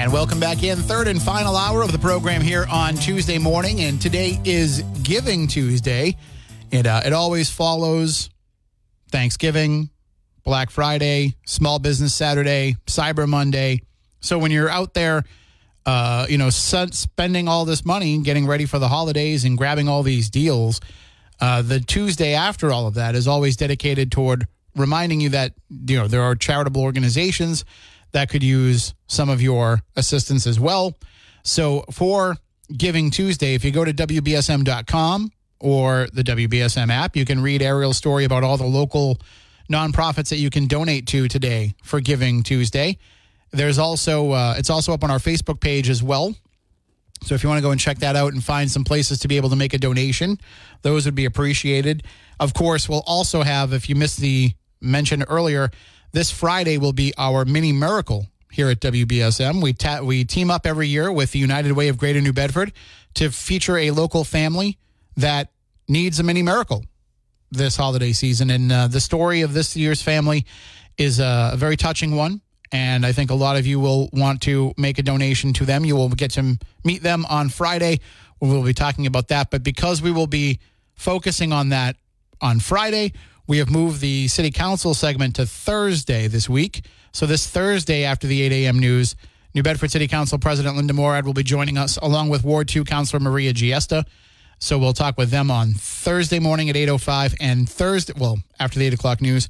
And welcome back in, third and final hour of the program here on Tuesday morning. And today is Giving Tuesday. And uh, it always follows Thanksgiving, Black Friday, Small Business Saturday, Cyber Monday. So when you're out there, uh, you know, spending all this money, getting ready for the holidays and grabbing all these deals, uh, the Tuesday after all of that is always dedicated toward reminding you that you know there are charitable organizations that could use some of your assistance as well. So for Giving Tuesday, if you go to WBSM.com or the WBSM app, you can read Ariel's story about all the local nonprofits that you can donate to today for Giving Tuesday. There's also uh, it's also up on our Facebook page as well. So if you want to go and check that out and find some places to be able to make a donation, those would be appreciated. Of course, we'll also have, if you missed the mention earlier, this Friday will be our mini miracle here at WBSM. We ta- we team up every year with the United Way of Greater New Bedford to feature a local family that needs a mini miracle this holiday season. And uh, the story of this year's family is a, a very touching one. And I think a lot of you will want to make a donation to them. You will get to meet them on Friday. We'll be talking about that. But because we will be focusing on that on Friday, we have moved the city council segment to Thursday this week. So this Thursday after the 8 a.m. news, New Bedford City Council President Linda Morad will be joining us along with Ward 2 Councilor Maria Giesta. So we'll talk with them on Thursday morning at 8.05 and Thursday, well, after the 8 o'clock news.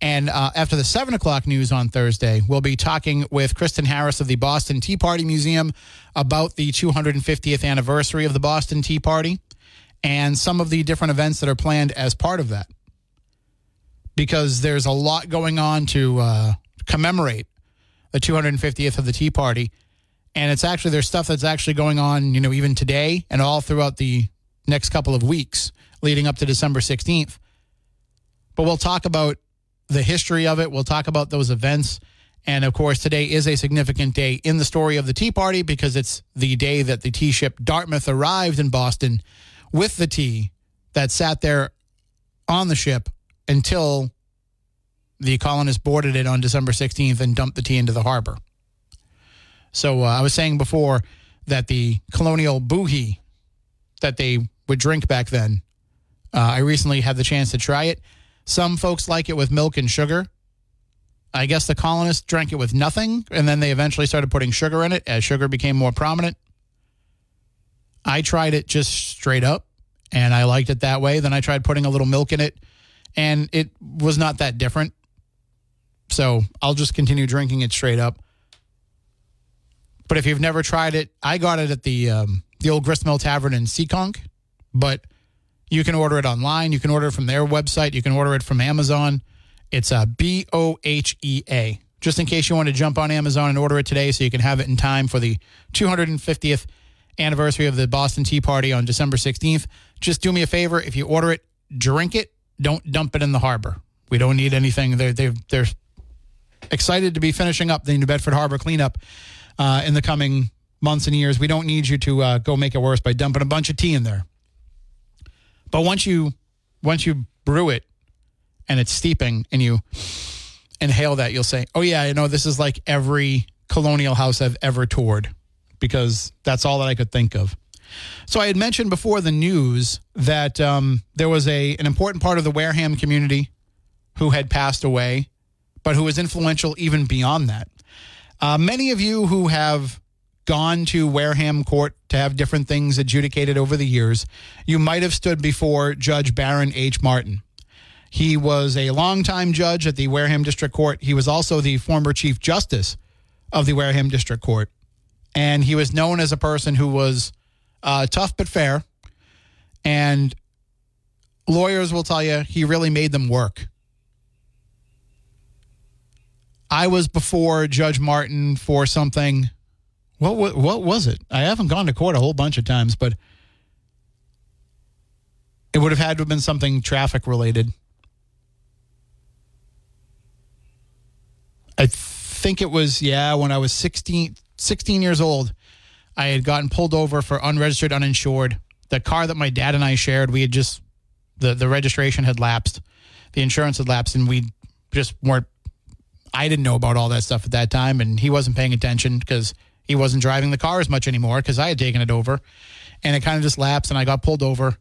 And uh, after the 7 o'clock news on Thursday, we'll be talking with Kristen Harris of the Boston Tea Party Museum about the 250th anniversary of the Boston Tea Party and some of the different events that are planned as part of that. Because there's a lot going on to uh, commemorate the 250th of the Tea Party. And it's actually, there's stuff that's actually going on, you know, even today and all throughout the next couple of weeks leading up to December 16th. But we'll talk about the history of it. We'll talk about those events. And of course, today is a significant day in the story of the Tea Party because it's the day that the tea ship Dartmouth arrived in Boston with the tea that sat there on the ship until the colonists boarded it on December 16th and dumped the tea into the harbor. So uh, I was saying before that the colonial bohea that they would drink back then, uh, I recently had the chance to try it. Some folks like it with milk and sugar. I guess the colonists drank it with nothing, and then they eventually started putting sugar in it as sugar became more prominent. I tried it just straight up, and I liked it that way. Then I tried putting a little milk in it, and it was not that different. So I'll just continue drinking it straight up. But if you've never tried it, I got it at the um, the old Gristmill Tavern in Seekonk, but you can order it online. You can order it from their website. You can order it from Amazon. It's a B O H E A. Just in case you want to jump on Amazon and order it today, so you can have it in time for the 250th anniversary of the Boston Tea Party on December 16th. Just do me a favor: if you order it, drink it. Don't dump it in the harbor. We don't need anything. They're they're, they're excited to be finishing up the New Bedford Harbor cleanup uh, in the coming months and years. We don't need you to uh, go make it worse by dumping a bunch of tea in there. But once you once you brew it and it's steeping and you inhale that, you'll say, "Oh yeah, you know this is like every colonial house I've ever toured," because that's all that I could think of. So I had mentioned before the news that um, there was a an important part of the Wareham community who had passed away, but who was influential even beyond that. Uh, many of you who have gone to Wareham Court to have different things adjudicated over the years, you might have stood before Judge Baron H. Martin. He was a longtime judge at the Wareham District Court. He was also the former Chief Justice of the Wareham District Court. And he was known as a person who was uh, tough but fair. And lawyers will tell you he really made them work. I was before Judge Martin for something. What, what what was it? I haven't gone to court a whole bunch of times, but it would have had to have been something traffic related. I think it was yeah when I was 16, 16 years old. I had gotten pulled over for unregistered, uninsured. The car that my dad and I shared, we had just the the registration had lapsed, the insurance had lapsed, and we just weren't I didn't know about all that stuff at that time, and he wasn't paying attention because he wasn't driving the car as much anymore because I had taken it over, and it kind of just lapsed, and I got pulled over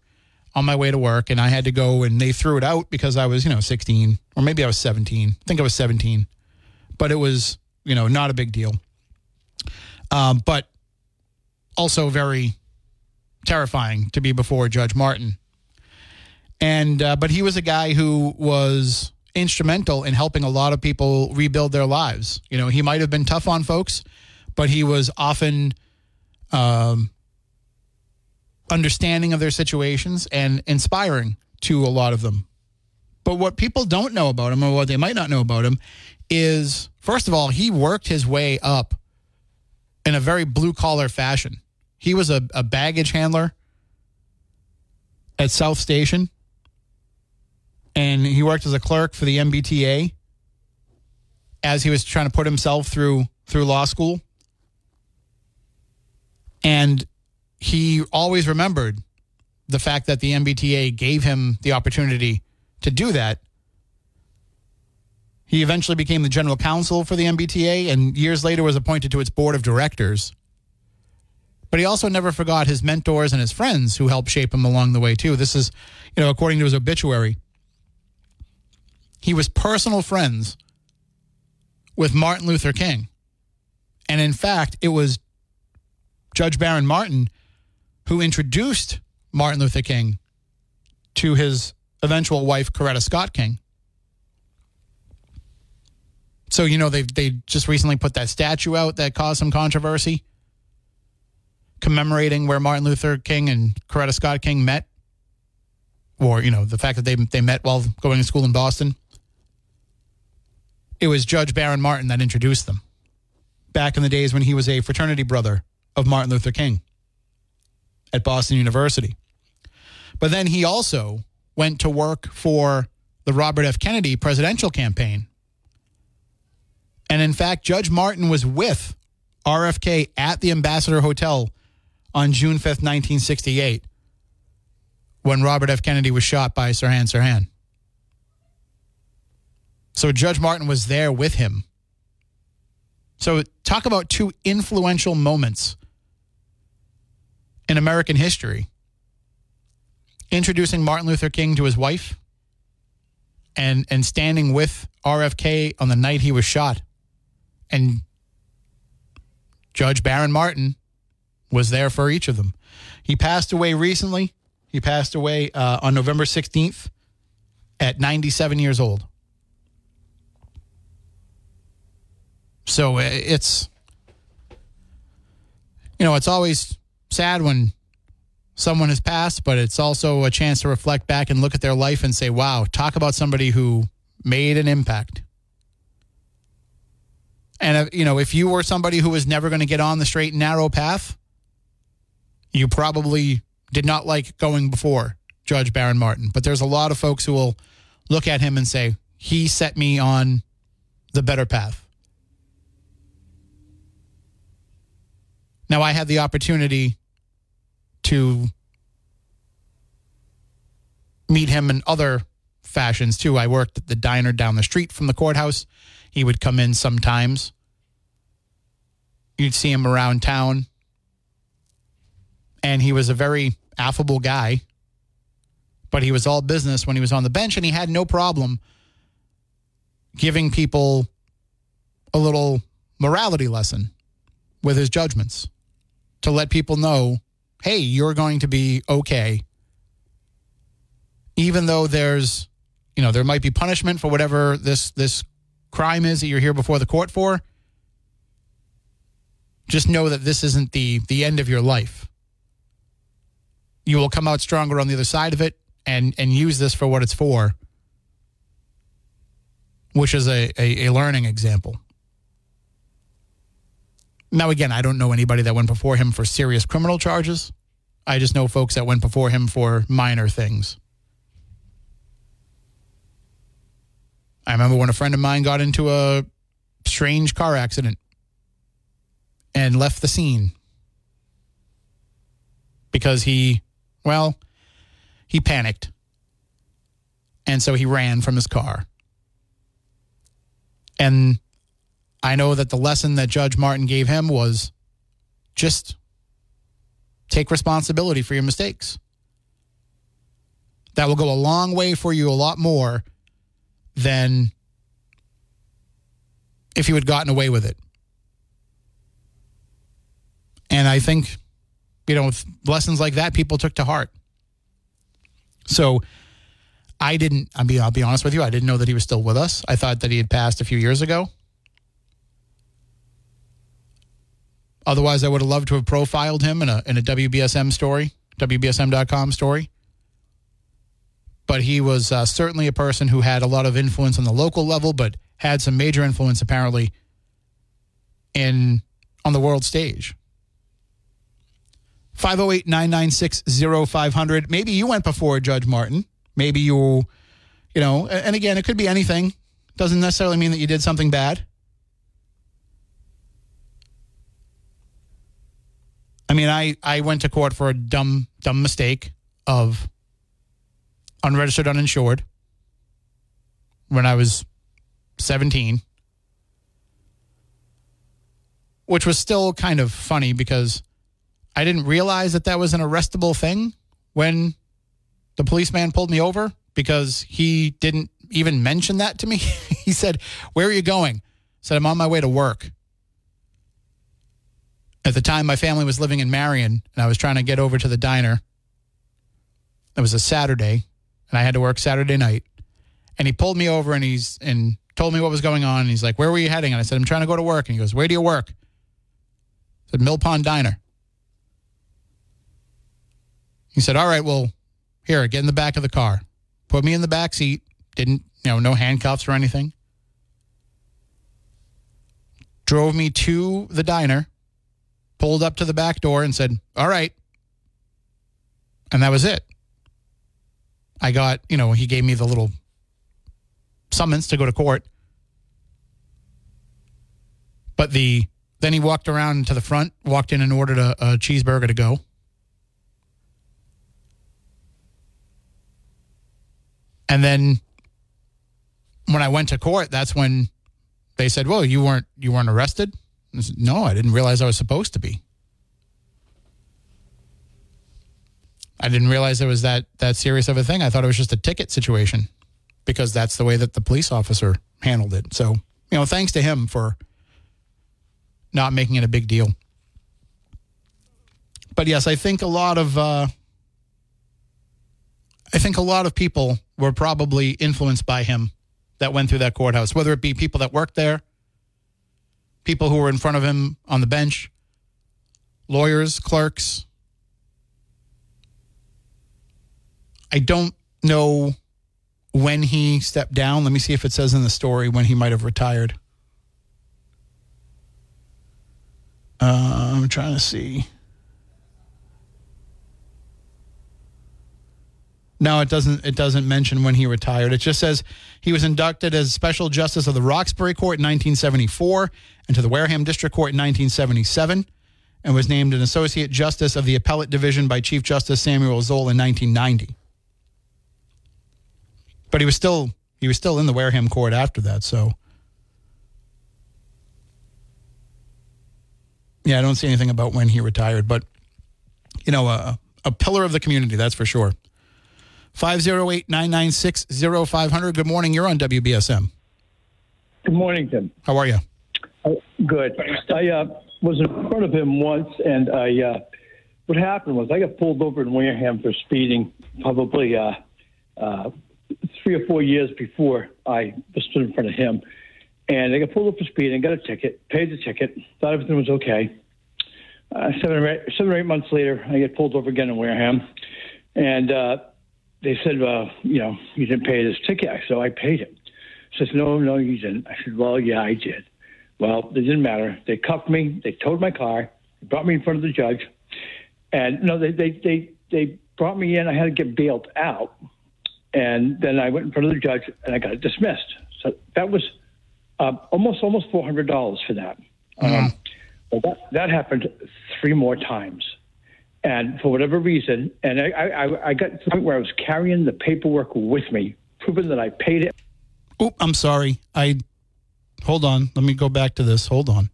on my way to work, and I had to go, and they threw it out because I was, you know, 16 or maybe I was 17. I think I was 17, but it was, you know, not a big deal. Um, but also very terrifying to be before Judge Martin. And uh, but he was a guy who was instrumental in helping a lot of people rebuild their lives. You know, he might have been tough on folks, but he was often um, understanding of their situations and inspiring to a lot of them. But what people don't know about him, or what they might not know about him, is first of all, he worked his way up in a very blue collar fashion. He was a, a baggage handler at South Station and he worked as a clerk for the MBTA as he was trying to put himself through through law school. And he always remembered the fact that the MBTA gave him the opportunity to do that. He eventually became the general counsel for the MBTA and years later was appointed to its board of directors. But he also never forgot his mentors and his friends who helped shape him along the way too. This is, you know, according to his obituary, he was personal friends with Martin Luther King. And in fact, it was Judge Baron Martin who introduced Martin Luther King to his eventual wife, Coretta Scott King. So, you know, they they just recently put that statue out that caused some controversy commemorating where Martin Luther King and Coretta Scott King met or, you know, the fact that they they met while going to school in Boston it was Judge Baron Martin that introduced them back in the days when he was a fraternity brother of Martin Luther King at Boston University. But then he also went to work for the Robert F. Kennedy presidential campaign. And in fact, Judge Martin was with RFK at the Ambassador Hotel on June 5th, 1968, when Robert F. Kennedy was shot by Sirhan Sirhan. So Judge Martin was there with him. So talk about two influential moments in American history. Introducing Martin Luther King to his wife and and standing with RFK on the night he was shot. And Judge Baron Martin was there for each of them. He passed away recently. He passed away uh, on November 16th at 97 years old. So uh, it's, you know, it's always sad when someone has passed, but it's also a chance to reflect back and look at their life and say, wow, talk about somebody who made an impact. And, uh, you know, if you were somebody who was never going to get on the straight and narrow path, you probably did not like going before Judge Baron Martin. But there's a lot of folks who will look at him and say, he set me on the better path. Now, I had the opportunity to meet him in other fashions too. I worked at the diner down the street from the courthouse. He would come in sometimes. You'd see him around town. And he was a very affable guy, but he was all business when he was on the bench, and he had no problem giving people a little morality lesson with his judgments to let people know hey, you're going to be okay. Even though there's, you know, there might be punishment for whatever this this crime is that you're here before the court for. Just know that this isn't the the end of your life. You will come out stronger on the other side of it and and use this for what it's for, which is a, a, a learning example. Now, again, I don't know anybody that went before him for serious criminal charges. I just know folks that went before him for minor things. I remember when a friend of mine got into a strange car accident and left the scene because he, well, he panicked. And so he ran from his car. And I know that the lesson that Judge Martin gave him was just take responsibility for your mistakes. That will go a long way for you, a lot more than if you had gotten away with it. And I think, you know, lessons like that people took to heart. So I didn't, I mean, I'll be honest with you, I didn't know that he was still with us. I thought that he had passed a few years ago. Otherwise, I would have loved to have profiled him in a in a WBSM story, WBSM.com story. But he was uh, certainly a person who had a lot of influence on the local level, but had some major influence apparently in on the world stage. 508 996 0500. Maybe you went before Judge Martin. Maybe you, you know, and again, it could be anything. Doesn't necessarily mean that you did something bad. I mean, I, I went to court for a dumb, dumb mistake of unregistered uninsured when I was 17, which was still kind of funny because I didn't realize that that was an arrestable thing when the policeman pulled me over because he didn't even mention that to me. he said, Where are you going? I said, I'm on my way to work. At the time, my family was living in Marion, and I was trying to get over to the diner. It was a Saturday, and I had to work Saturday night. And he pulled me over and he's and told me what was going on. And he's like, "Where were you heading?" And I said, "I'm trying to go to work." And he goes, "Where do you work?" I said, "Mill Pond Diner." He said, "All right, well, here, get in the back of the car." Put me in the back seat. Didn't, you know, no handcuffs or anything. Drove me to the diner pulled up to the back door and said, All right. And that was it. I got, you know, he gave me the little summons to go to court. But the then he walked around to the front, walked in and ordered a, a cheeseburger to go. And then when I went to court, that's when they said, "Well, you weren't you weren't arrested." I said, no, I didn't realize I was supposed to be. I didn't realize it was that that serious of a thing. I thought it was just a ticket situation because that's the way that the police officer handled it. So, you know, thanks to him for not making it a big deal. But yes, I think a lot of uh, I think a lot of people were probably influenced by him that went through that courthouse, whether it be people that worked there, people who were in front of him on the bench, lawyers, clerks. I don't know when he stepped down. Let me see if it says in the story when he might have retired. Uh, I'm trying to see. No, it doesn't. It doesn't mention when he retired. It just says he was inducted as Special Justice of the Roxbury Court in 1974 and to the Wareham District Court in 1977, and was named an Associate Justice of the Appellate Division by Chief Justice Samuel Zoll in 1990. But he was still he was still in the Wareham Court after that. So, yeah, I don't see anything about when he retired, but you know, a, a pillar of the community, that's for sure. 508 996 0500. Good morning. You're on WBSM. Good morning, Tim. How are you? Uh, good. I uh, was in front of him once, and I. Uh, what happened was I got pulled over in Wareham for speeding, probably uh, uh, three or four years before I stood in front of him, and I got pulled over for speeding, got a ticket, paid the ticket, thought everything was okay. Uh, seven or eight, seven or eight months later, I get pulled over again in Wareham, and uh, they said, "Well, you know, you didn't pay this ticket." So I paid it. Says, "No, no, you didn't." I said, "Well, yeah, I did." Well, it didn't matter. They cuffed me. They towed my car. They brought me in front of the judge, and no, they they they they brought me in. I had to get bailed out, and then I went in front of the judge and I got dismissed. So that was uh, almost almost four hundred dollars for that. Um, well, that that happened three more times, and for whatever reason, and I, I I got to the point where I was carrying the paperwork with me, proving that I paid it. Oh, I'm sorry. I hold on. Let me go back to this. Hold on.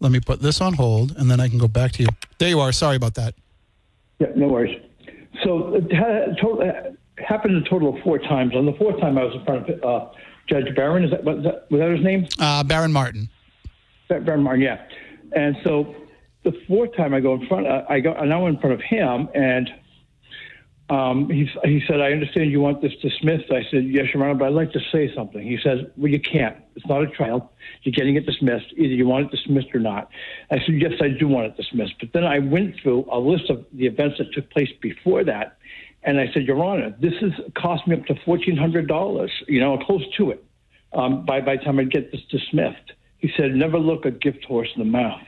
Let me put this on hold, and then I can go back to you. There you are. Sorry about that. Yeah, no worries. So it had, total, it happened a total of four times. On the fourth time, I was in front of uh, Judge Baron. Is that was that, was that his name? Uh, Baron Martin. Baron Martin, yeah. And so the fourth time I go in front, uh, I go, I now in front of him, and um, he, he said, I understand you want this dismissed. I said, Yes, Your Honor, but I'd like to say something. He says, Well, you can't. It's not a trial. You're getting it dismissed. Either you want it dismissed or not. I said, Yes, I do want it dismissed. But then I went through a list of the events that took place before that, and I said, Your Honor, this has cost me up to $1,400, you know, close to it, um, by, by the time I get this dismissed. He said, Never look a gift horse in the mouth.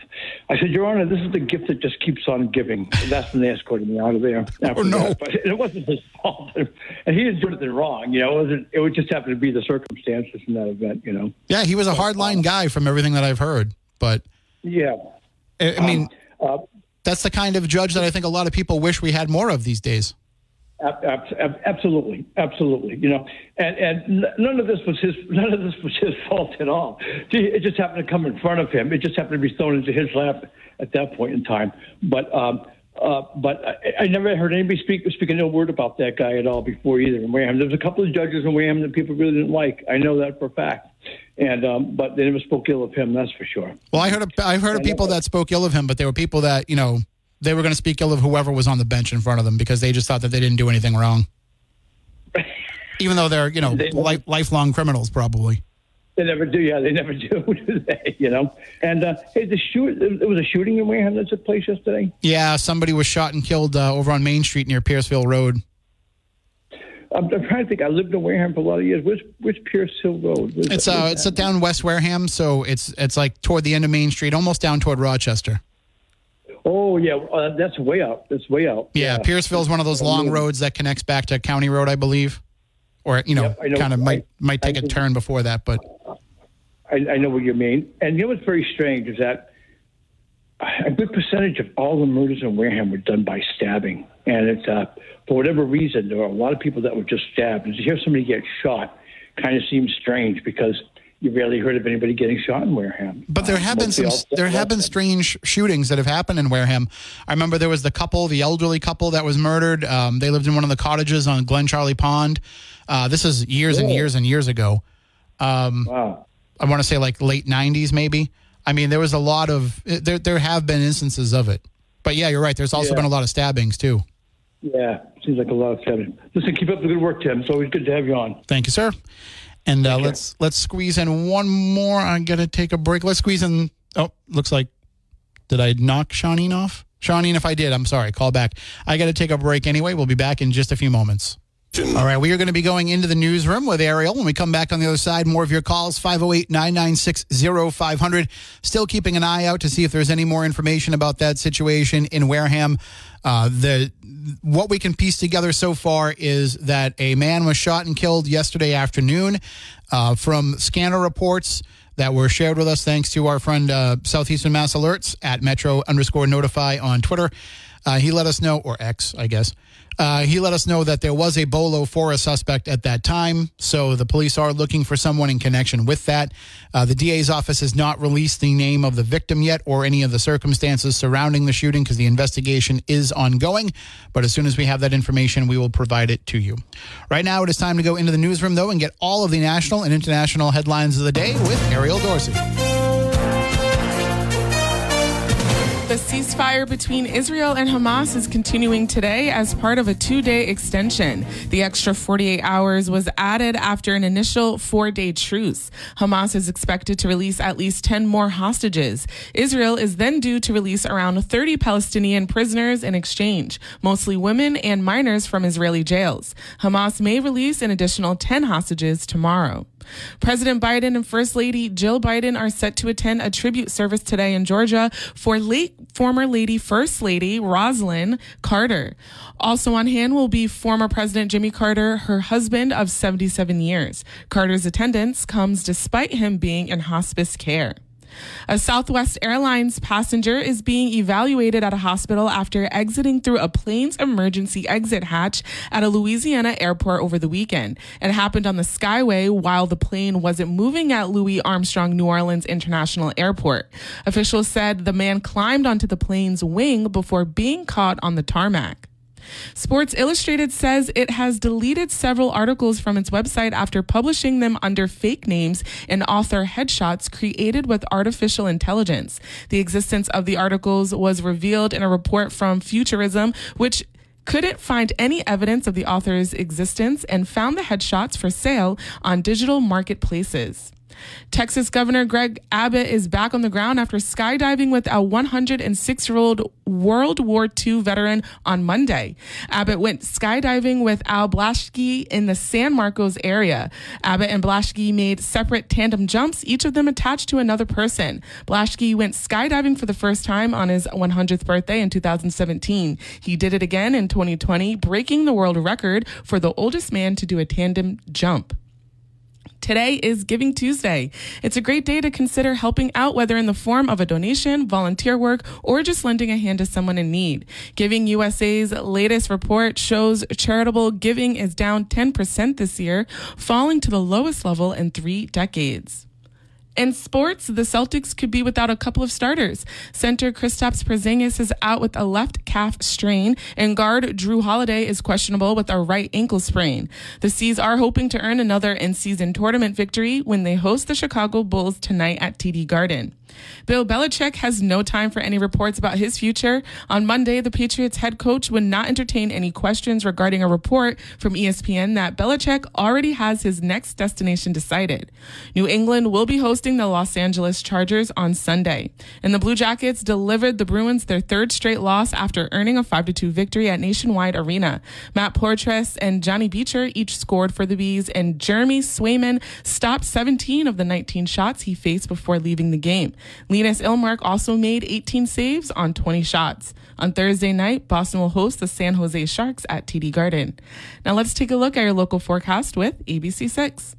I said, Your Honor, this is the gift that just keeps on giving. That's when they escorted me out of there. Oh, no. That. But it wasn't his fault. And he didn't do anything wrong. You know, it, wasn't, it would just happen to be the circumstances in that event, you know. Yeah, he was a hardline guy from everything that I've heard. But Yeah. I, I mean, Um, uh, that's the kind of judge that I think a lot of people wish we had more of these days. Ab- ab- ab- Absolutely, absolutely. You know, and and none of this was his. None of this was his fault at all. It just happened to come in front of him. It just happened to be thrown into his lap at that point in time. But um, uh, but I, I never heard anybody speak speak a no word about that guy at all before either in Wareham. There was a couple of judges in Wareham that people really didn't like. I know that for a fact. And um, but they never spoke ill of him. That's for sure. Well, I heard of, I've heard of people that spoke ill of him, but they were people that you know they were going to speak ill of whoever was on the bench in front of them because they just thought that they didn't do anything wrong, even though they're you know They- li- lifelong criminals probably. They never do. Yeah, they never do. Do they? You know. And uh, hey, the shoot. There was a shooting in Wareham that took place yesterday. Yeah, somebody was shot and killed uh, over on Main Street near Pierceville Road. I'm, I'm trying to think. I lived in Wareham for a lot of years. Where's, where's Pierce Hill Road? Where's It's that- uh, it's down West Wareham, so it's it's like toward the end of Main Street, almost down toward Rochester. Oh yeah, uh, that's way out. That's way out. Yeah, Pierceville is one of those long roads that connects back to County Road, I believe, or you know, Yep, know. kind of might might take I a turn before that, but I, I know what you mean. And you know what's very strange is that a good percentage of all the murders in Wareham were done by stabbing, and it's uh, for whatever reason there are a lot of people that were just stabbed. And to hear somebody get shot kind of seems strange because you rarely heard of anybody getting shot in Wareham. But there Uh, have been some there have been strange shootings that have happened in Wareham. I remember there was the couple, the elderly couple that was murdered. Um, they lived in one of the cottages on Glen Charlie Pond. Uh, this is years and years and years ago. Wow. I want to say like late '90s, maybe. I mean, there was a lot of there. There have been instances of it. But yeah, you're right. There's also Yeah. been a lot of stabbings too. Yeah, seems like a lot of stabbing. Listen, keep up the good work, Tim. It's always good to have you on. Thank you, sir. And uh, let's let's squeeze in one more. I gotta take a break. Let's squeeze in. Oh, looks like did I knock Shawneen off? Shawneen, if I did, I'm sorry. Call back. I got to take a break anyway. We'll be back in just a few moments. All right, we are going to be going into the newsroom with Ariel. When we come back on the other side, more of your calls 508 996 0500. Still keeping an eye out to see if there's any more information about that situation in Wareham. Uh, the what we can piece together so far is that a man was shot and killed yesterday afternoon. Uh, from scanner reports that were shared with us, thanks to our friend uh, Southeastern Mass Alerts at Metro underscore Notify on Twitter. Uh, he let us know, or X, I guess. Uh, he let us know that there was a bolo for a suspect at that time, so the police are looking for someone in connection with that. Uh, the DA's office has not released the name of the victim yet or any of the circumstances surrounding the shooting because the investigation is ongoing. But as soon as we have that information, we will provide it to you. Right now, it is time to go into the newsroom, though, and get all of the national and international headlines of the day with Ariel Dorsey. The ceasefire between Israel and Hamas is continuing today as part of a two day extension. The extra 48 hours was added after an initial four day truce. Hamas is expected to release at least 10 more hostages. Israel is then due to release around 30 Palestinian prisoners in exchange, mostly women and minors from Israeli jails. Hamas may release an additional 10 hostages tomorrow. President Biden and First Lady Jill Biden are set to attend a tribute service today in Georgia for late former Lady First Lady Rosalynn Carter. Also on hand will be former President Jimmy Carter, her husband of 77 years. Carter's attendance comes despite him being in hospice care. A Southwest Airlines passenger is being evaluated at a hospital after exiting through a plane's emergency exit hatch at a Louisiana airport over the weekend. It happened on the Skyway while the plane wasn't moving at Louis Armstrong New Orleans International Airport. Officials said the man climbed onto the plane's wing before being caught on the tarmac. Sports Illustrated says it has deleted several articles from its website after publishing them under fake names and author headshots created with artificial intelligence. The existence of the articles was revealed in a report from Futurism, which couldn't find any evidence of the author's existence and found the headshots for sale on digital marketplaces. Texas Governor Greg Abbott is back on the ground after skydiving with a 106 year old World War II veteran on Monday. Abbott went skydiving with Al Blaschke in the San Marcos area. Abbott and Blaschke made separate tandem jumps, each of them attached to another person. Blaschke went skydiving for the first time on his 100th birthday in 2017. He did it again in 2020, breaking the world record for the oldest man to do a tandem jump. Today is Giving Tuesday. It's a great day to consider helping out, whether in the form of a donation, volunteer work, or just lending a hand to someone in need. Giving USA's latest report shows charitable giving is down 10% this year, falling to the lowest level in three decades. In sports, the Celtics could be without a couple of starters. Center Kristaps Porzingis is out with a left calf strain, and guard Jrue Holiday is questionable with a right ankle sprain. The C's are hoping to earn another in-season tournament victory when they host the Chicago Bulls tonight at TD Garden. Bill Belichick has no time for any reports about his future. On Monday, the Patriots head coach would not entertain any questions regarding a report from ESPN that Belichick already has his next destination decided. New England will be hosting the Los Angeles Chargers on Sunday. And the Blue Jackets delivered the Bruins their third straight loss after earning a 5-2 victory at Nationwide Arena. Matt Poitras and Johnny Beecher each scored for the Bees, and Jeremy Swayman stopped 17 of the 19 shots he faced before leaving the game. Linus Ullmark also made 18 saves on 20 shots. On Thursday night, Boston will host the San Jose Sharks at TD Garden. Now let's take a look at your local forecast with ABC6.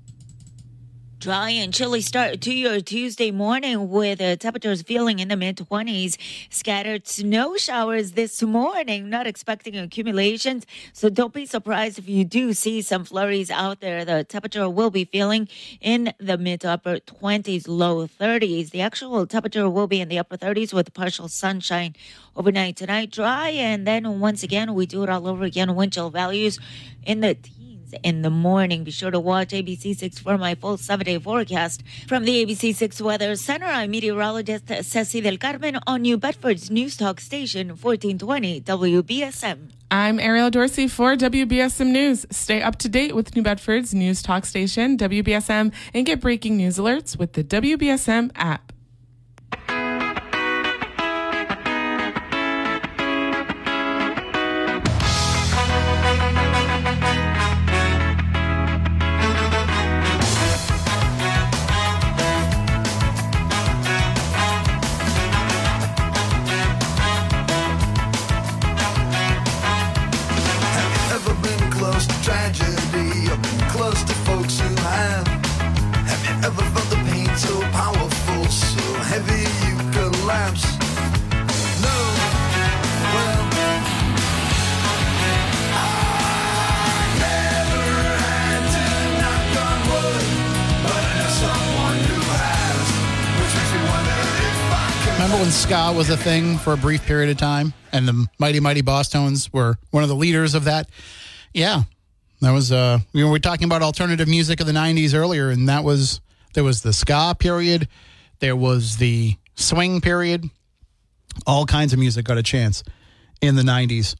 Dry and chilly start to your Tuesday morning with temperatures feeling in the mid 20s. Scattered snow showers this morning, not expecting accumulations. So don't be surprised if you do see some flurries out there. The temperature will be feeling in the mid to upper 20s, low 30s. The actual temperature will be in the upper 30s with partial sunshine overnight tonight. Dry and then once again, we do it all over again. Wind chill values in the in the morning. Be sure to watch ABC6 for my full seven day forecast. From the ABC6 Weather Center, I'm meteorologist Ceci del Carmen on New Bedford's News Talk Station 1420 WBSM. I'm Ariel Dorsey for WBSM News. Stay up to date with New Bedford's News Talk Station, WBSM, and get breaking news alerts with the WBSM app. When ska was a thing for a brief period of time, and the Mighty Mighty Bosstones were one of the leaders of that? Yeah, that was. Uh, we were talking about alternative music of the '90s earlier, and that was there was the ska period, there was the swing period, all kinds of music got a chance in the '90s.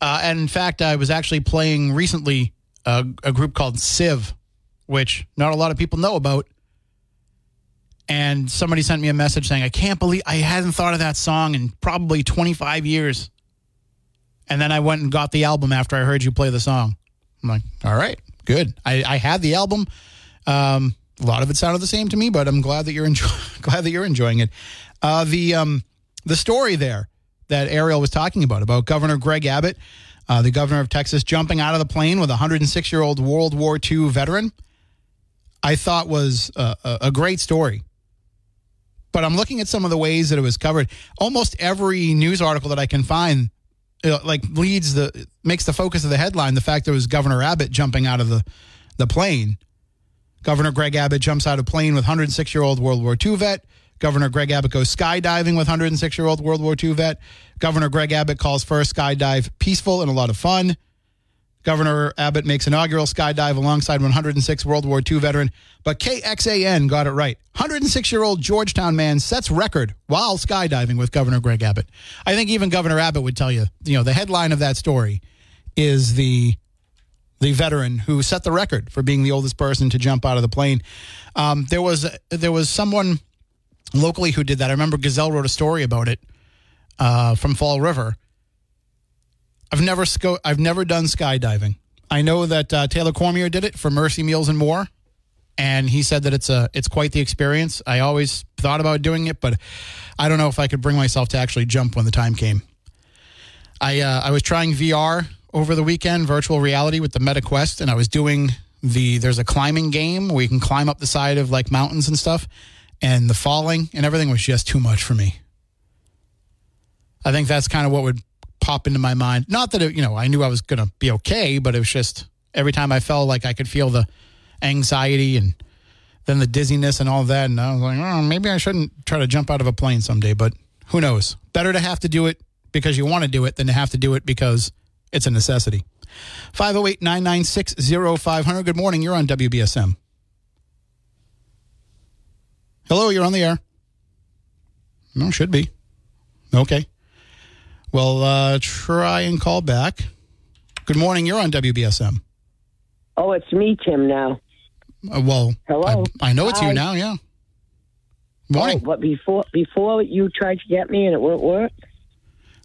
Uh, and in fact, I was actually playing recently a, a group called Civ, which not a lot of people know about. And somebody sent me a message saying, I can't believe I hadn't thought of that song in probably 25 years. And then I went and got the album after I heard you play the song. I'm like, all right, good. I, I had the album. Um, a lot of it sounded the same to me, but I'm glad that you're glad that you're enjoying it. Uh, the um, the story there that Ariel was talking about about Governor Greg Abbott, uh, the governor of Texas, jumping out of the plane with a 106 year old World War II veteran, I thought was a, a great story. But I'm looking at some of the ways that it was covered. Almost every news article that I can find, uh, like leads the makes the focus of the headline the fact that it was Governor Abbott jumping out of the the plane. Governor Greg Abbott jumps out of plane with 106 year old World War II vet. Governor Greg Abbott goes skydiving with 106 year old World War II vet. Governor Greg Abbott calls first skydive peaceful and a lot of fun. Governor Abbott makes inaugural skydive alongside 106 World War II veteran. But KXAN got it right. 106 year old Georgetown man sets record while skydiving with Governor Greg Abbott. I think even Governor Abbott would tell you, you know, the headline of that story is the the veteran who set the record for being the oldest person to jump out of the plane. Um, there was there was someone locally who did that. I remember Gazelle wrote a story about it uh, from Fall River. I've never sco- I've never done skydiving. I know that uh, Taylor Cormier did it for Mercy Meals and More, and he said that it's a it's quite the experience. I always thought about doing it, but I don't know if I could bring myself to actually jump when the time came. I uh, I was trying VR over the weekend, virtual reality with the Meta Quest, and I was doing the there's a climbing game where you can climb up the side of like mountains and stuff, and the falling and everything was just too much for me. I think that's kind of what would pop into my mind. Not that it, you know I knew I was going to be okay, but it was just every time I felt like I could feel the anxiety and then the dizziness and all that, and I was like, oh, maybe I shouldn't try to jump out of a plane someday. But who knows? Better to have to do it because you want to do it than to have to do it because it's a necessity. 508 996 0500. Good morning. You're on WBSM. Hello, you're on the air. No, should be. Okay. Well, uh, try and call back. Good morning. You're on WBSM. Oh, it's me, Tim. Now. Uh, well, Hello. I, I know it's Hi. you now. Yeah. Morning. Oh, but before before you tried to get me and it won't work.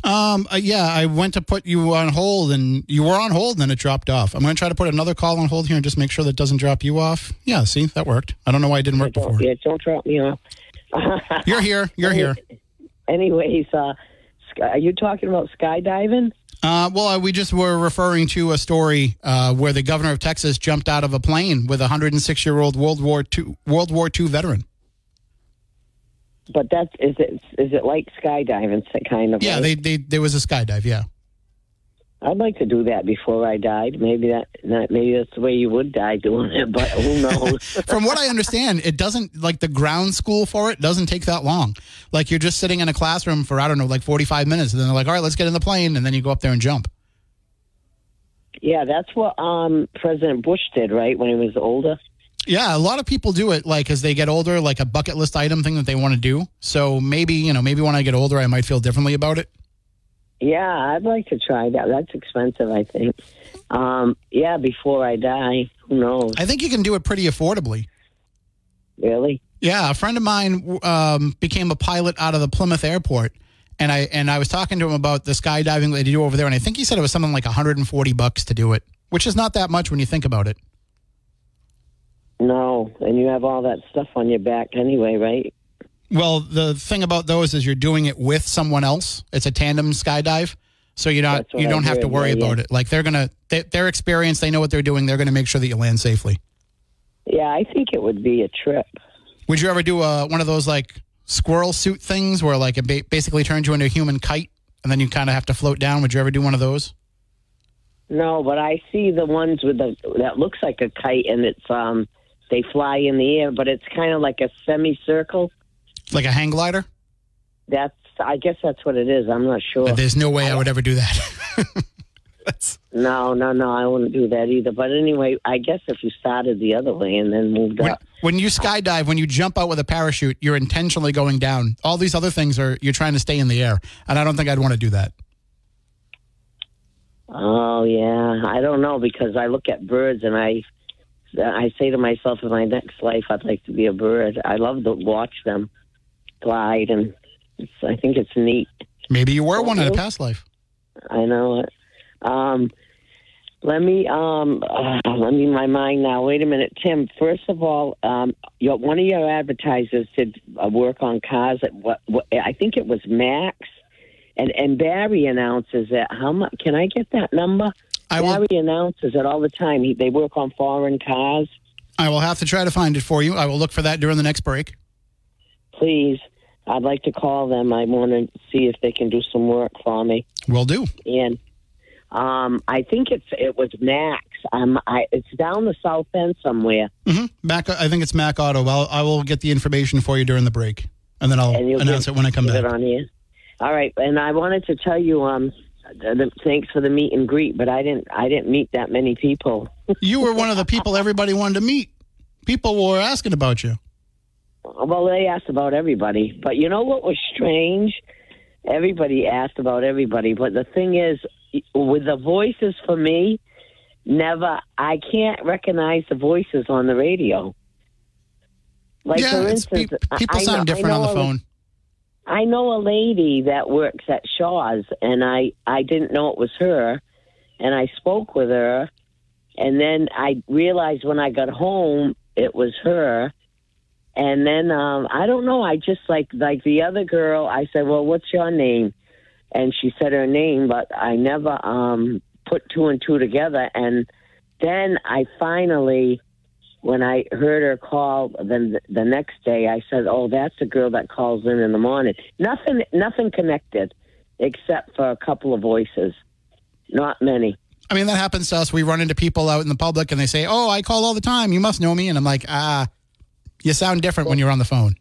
Um. uh, yeah, I went to put you on hold, and you were on hold, and then it dropped off. I'm going to try to put another call on hold here and just make sure that doesn't drop you off. Yeah. See, that worked. I don't know why it didn't work before. yeah, don't drop me off. You're here. You're here. Anyways, uh, are you talking about skydiving? Uh, well, uh, we just were referring to a story uh, where the governor of Texas jumped out of a plane with a 106 year old World War II World War II veteran. But that's is it is it like skydiving kind of? Yeah, they, they there was a skydive. Yeah. I'd like to do that before I died. Maybe that, that maybe that's the way you would die doing it, but who knows? From what I understand, it doesn't like the ground school for it doesn't take that long. Like you're just sitting in a classroom for I don't know, like 45 minutes, and then they're like, "All right, let's get in the plane," and then you go up there and jump. yeah, that's what um, President Bush did, right, when he was older. Yeah, a lot of people do it like as they get older, like a bucket list item thing that they want to do. So maybe you know, maybe when I get older, I might feel differently about it. Yeah, I'd like to try that. That's expensive, I think. Um, yeah, before I die, who knows? I think you can do it pretty affordably. Really? Yeah, a friend of mine um, became a pilot out of the Plymouth airport, and I and I was talking to him about the skydiving they do over there, and I think he said it was something like 140 bucks to do it, which is not that much when you think about it. No, and you have all that stuff on your back anyway, right? Well, the thing about those is you're doing it with someone else. It's a tandem skydive, so you're not you I don't have to worry yeah, about yeah. it. Like they're gonna they, their experience, they know what they're doing. They're gonna make sure that you land safely. Yeah, I think it would be a trip. Would you ever do a, one of those like squirrel suit things where like it ba- basically turns you into a human kite and then you kind of have to float down? Would you ever do one of those? No, but I see the ones with the that looks like a kite, and it's um they fly in the air, but it's kind of like a semicircle. Like a hang glider? that's. I guess that's what it is. I'm not sure. There's no way I would ever do that. That's, No, no, no. I wouldn't do that either. But anyway, I guess if you started the other way and then moved when, up, when you skydive, when you jump out with a parachute, you're intentionally going down. All these other things are you're trying to stay in the air, and I don't think I'd want to do that. Oh yeah, I don't know because I look at birds and I, I say to myself, in my next life, I'd like to be a bird. I love to watch them glide, and it's, I think it's neat. Maybe you were one in a past life. I know it. Um, let me um, uh, let me my mind now. Wait a minute, Tim. First of all, um, your, one of your advertisers did uh, work on cars. At what, what I think it was Max, and and Barry announces that. How much? Can I get that number? I will. Barry announces it all the time. He, they work on foreign cars. I will have to try to find it for you. I will look for that during the next break. Please, I'd like to call them. I want to see if they can do some work for me. Will do. and um, I think it's it was Max. Um, I, it's down the south end somewhere. hmm Mac, I think it's Mac Auto. I'll, I will get the information for you during the break, and then I'll and announce give- it when I come back. It on here. All right, and I wanted to tell you, um, th- th- thanks for the meet and greet, but I didn't I didn't meet that many people. You were one of the people everybody wanted to meet. People were asking about you. Well, they asked about everybody, but you know what was strange? Everybody asked about everybody, but the thing is, with the voices for me, never. I can't recognize the voices on the radio. Like yeah, for instance, pe- people I- I sound I different on the phone. I know a lady that works at Shaw's, and I I didn't know it was her, and I spoke with her, and then I realized when I got home it was her, and then um, I don't know. I just like like the other girl. I said, "Well, what's your name?" And she said her name, but I never um, put two and two together. And then I finally when I heard her call, then the, next day I said, "Oh, that's the girl that calls in in the morning." Nothing, nothing connected, except for a couple of voices, not many. I mean, that happens to us. We run into people out in the public and they say, Oh, I call all the time. You must know me. And I'm like, Ah, you sound different when you're on the phone.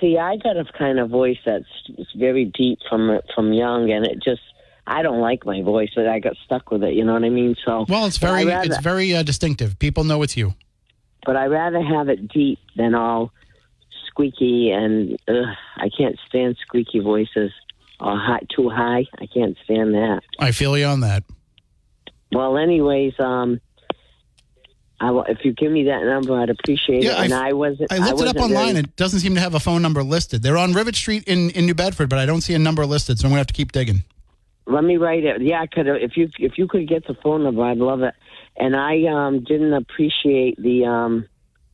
See, I got a kind of voice that's very deep from from young, and it just I don't like my voice, but I got stuck with it. You know what I mean? So, Well, it's very, rather- it's very uh, distinctive. People know it's you. but I rather have it deep than all squeaky and ugh, I can't stand squeaky voices or high, too high. I can't stand that. I feel you on that. Well, anyways, um, I, if you give me that number, I'd appreciate Yeah, it. And I- I, wasn't. I looked it wasn't up online. very- It doesn't seem to have a phone number listed. They're on Rivet Street in, in New Bedford, but I don't see a number listed, so I'm going to have to keep digging. Let me write it. Yeah, could if you if you could get the phone number, I'd love it. And I um, didn't appreciate the um,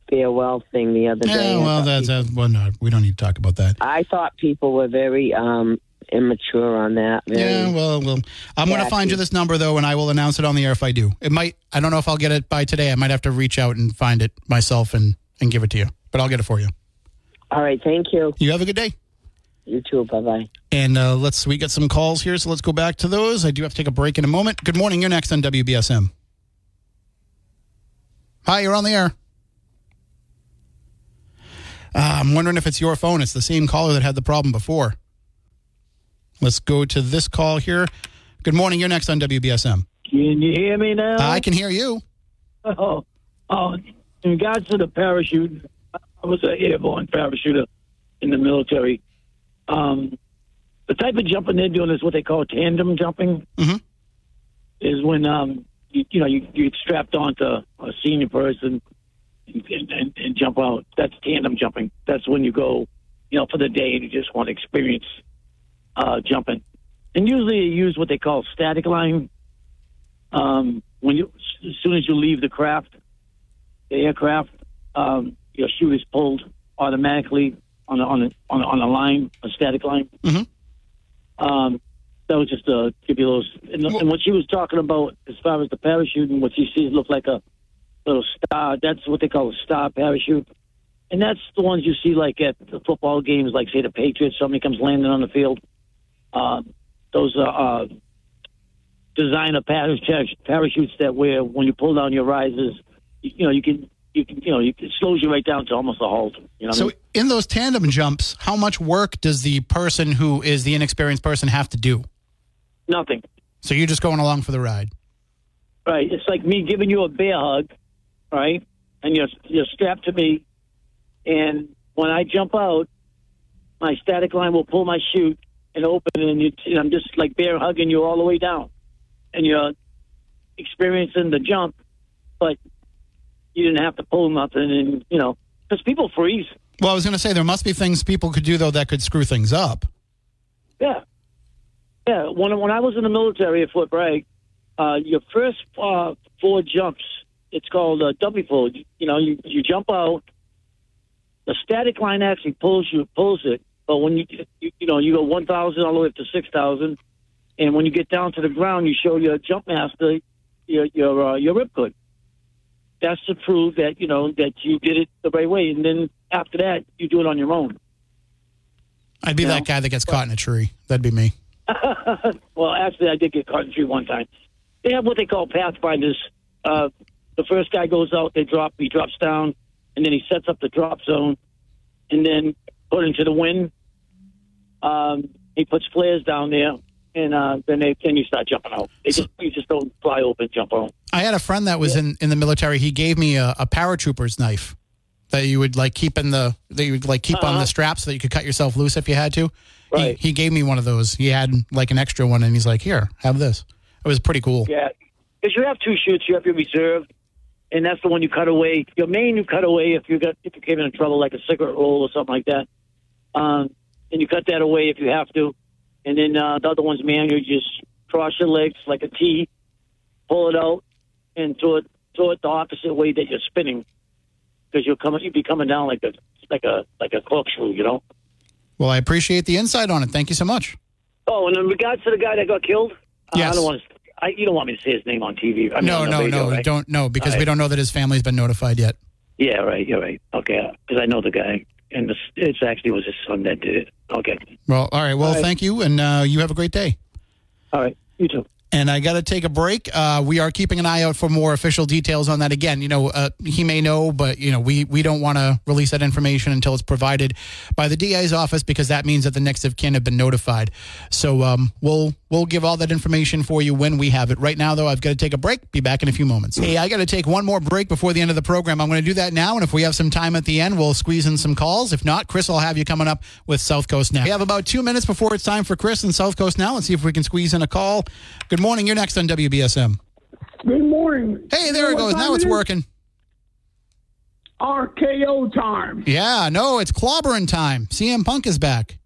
farewell thing the other day. Yeah, well, that's, that's well, no, we don't need to talk about that. I thought people were very um, immature on that. Yeah, well, well I'm going to find you this number though, and I will announce it on the air if I do. It might. I don't know if I'll get it by today. I might have to reach out and find it myself and and give it to you. But I'll get it for you. All right, thank you. You have a good day. You too. Bye bye. And uh, let's we got some calls here, so let's go back to those. I do have to take a break in a moment. Good morning. You're next on WBSM. Hi, you're on the air. Uh, I'm wondering if it's your phone. It's the same caller that had the problem before. Let's go to this call here. Good morning. You're next on WBSM. Can you hear me now? I can hear you. Oh, oh, in regards to the parachute, I was an airborne parachuter in the military. Um, the type of jumping they're doing is what they call tandem jumping. Mhm. Is when um, you, you know you, you get strapped onto a senior person and, and, and jump out. That's tandem jumping. That's when you go, you know, for the day and you just want to experience uh, jumping. And usually you use what they call static line. Um, when you as soon as you leave the craft, the aircraft, um, your chute is pulled automatically on a, on a, on a, on a line, a static line. Mhm. Um, that was just to give you those. And, and what she was talking about, as far as the parachute and what she sees look like a little star. That's what they call a star parachute, and that's the ones you see like at the football games, like say the Patriots. Somebody comes landing on the field. Um, those are uh, designer parachutes parachutes that where when you pull down your risers, you, you know you can you can, you know, you, it slows you right down to almost a halt. You know, what I So mean? in those tandem jumps, how much work does the person who is the inexperienced person have to do? nothing. So you're just going along for the ride. Right. It's like me giving you a bear hug, right? And you're you're strapped to me, and when I jump out, my static line will pull my chute and open, and, you, I'm just like bear hugging you all the way down, and you're experiencing the jump, but you didn't have to pull nothing, and you know, because people freeze. Well, I was going to say there must be things people could do though that could screw things up. Yeah. Yeah. When, when I was in the military at Fort Bragg, uh, your first uh, four jumps, it's called a dummy pull. You, you know, you, you jump out, the static line actually pulls you, pulls it. But when you, you, you know, you go 1,000 all the way up to 6,000. And when you get down to the ground, you show your jump master your, your, uh, your ripcord. That's to prove that, you know, that you did it the right way. And then after that, you do it on your own. I'd be No. that guy that gets caught in a tree. That'd be me. well, actually, I did get caught in a tree one time. They have what they call pathfinders. Uh, the first guy goes out, they drop, he drops down, and then he sets up the drop zone, and then put into the wind, um, he puts flares down there, and uh, then they then you start jumping out. They just you just don't fly open, and jump out. I had a friend that was in, in the military. He gave me a, a paratrooper's knife that you would like keep in the that you would like keep on Uh-huh. the strap so that you could cut yourself loose if you had to. Right. He, he gave me one of those. He had like an extra one, and he's like, "Here, have this." It was pretty cool. Yeah, because you have two chutes. You have your reserve, and that's the one you cut away. Your main you cut away if you got if you came into trouble, like a cigarette roll or something like that. Um, and you cut that away if you have to. And then uh, the other one's man. You just cross your legs like a T, pull it out, and throw it throw it the opposite way that you're spinning, because you'll come you'll be coming down like a like a like a corkscrew, you know. Well, I appreciate the insight on it. Thank you so much. Oh, and in regards to the guy that got killed, uh, Yes. I don't want to. I, you don't want me to say his name on TV. I mean, No, on no, radio, no, right? don't no because All we don't know that his family's been notified yet. Yeah, right. You're right. Okay, because I know the guy, and this, it's actually was his son that did it. Okay. Well, all right. Well, All right. thank you, and uh, you have a great day. All right. You too. And I got to take a break. Uh, we are keeping an eye out for more official details on that. Again, you know, uh, he may know, but you know, we we don't want to release that information until it's provided by the DA's office because that means that the next of kin have been notified. So um, we'll we'll give all that information for you when we have it. Right now, though, I've got to take a break. Be back in a few moments. Hey, I got to take one more break before the end of the program. I'm going to do that now, and if we have some time at the end, we'll squeeze in some calls. If not, Chris will have you coming up with South Coast now. We have about two minutes before it's time for Chris and South Coast now. Let's see if we can squeeze in a call. Good morning. You're next on WBSM. Good morning. Hey, there it goes. Now it's is? working. RKO time. Yeah, no, it's clobbering time. CM Punk is back.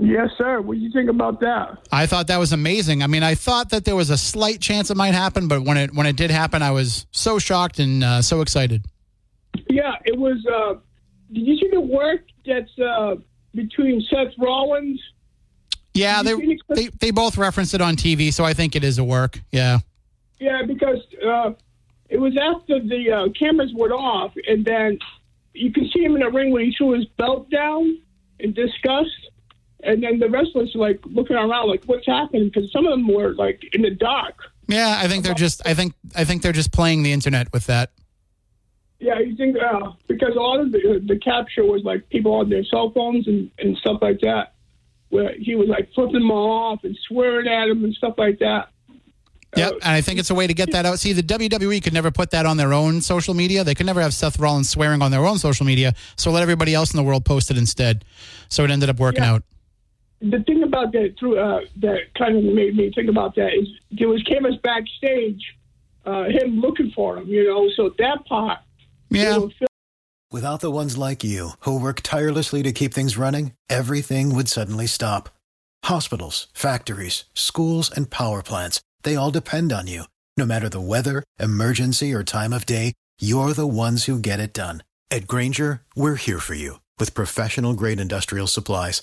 Yes, sir. What do you think about that? I thought that was amazing. I mean, I thought that there was a slight chance it might happen, but when it when it did happen, I was so shocked and uh, so excited. Yeah, it was. Uh, did you see the work that's uh, between Seth Rollins? Yeah, they, they they both referenced it on TV, so I think it is a work. Yeah. Yeah, because uh, it was after the uh, cameras went off, and then you can see him in the ring when he threw his belt down in disgust. And then the wrestlers were like looking around, like, "What's happening?" Because some of them were like in the dark. Yeah, I think they're just I think I think they're just playing the internet with that. Yeah, you think uh, because a lot of the, the capture was like people on their cell phones and, and stuff like that, where he was like flipping them off and swearing at them and stuff like that. Yep, and I think it's a way to get that out. See, the WWE could never put that on their own social media. They could never have Seth Rollins swearing on their own social media, so let everybody else in the world post it instead. So it ended up working Yeah. out. The thing about that through uh, that kind of made me think about that is there was cameras backstage, uh, him looking for him, you know. So that part, Yeah. you know, Without the ones like you, who work tirelessly to keep things running, everything would suddenly stop. Hospitals, factories, schools, and power plants, they all depend on you. No matter the weather, emergency, or time of day, you're the ones who get it done. At Grainger, we're here for you with professional grade industrial supplies.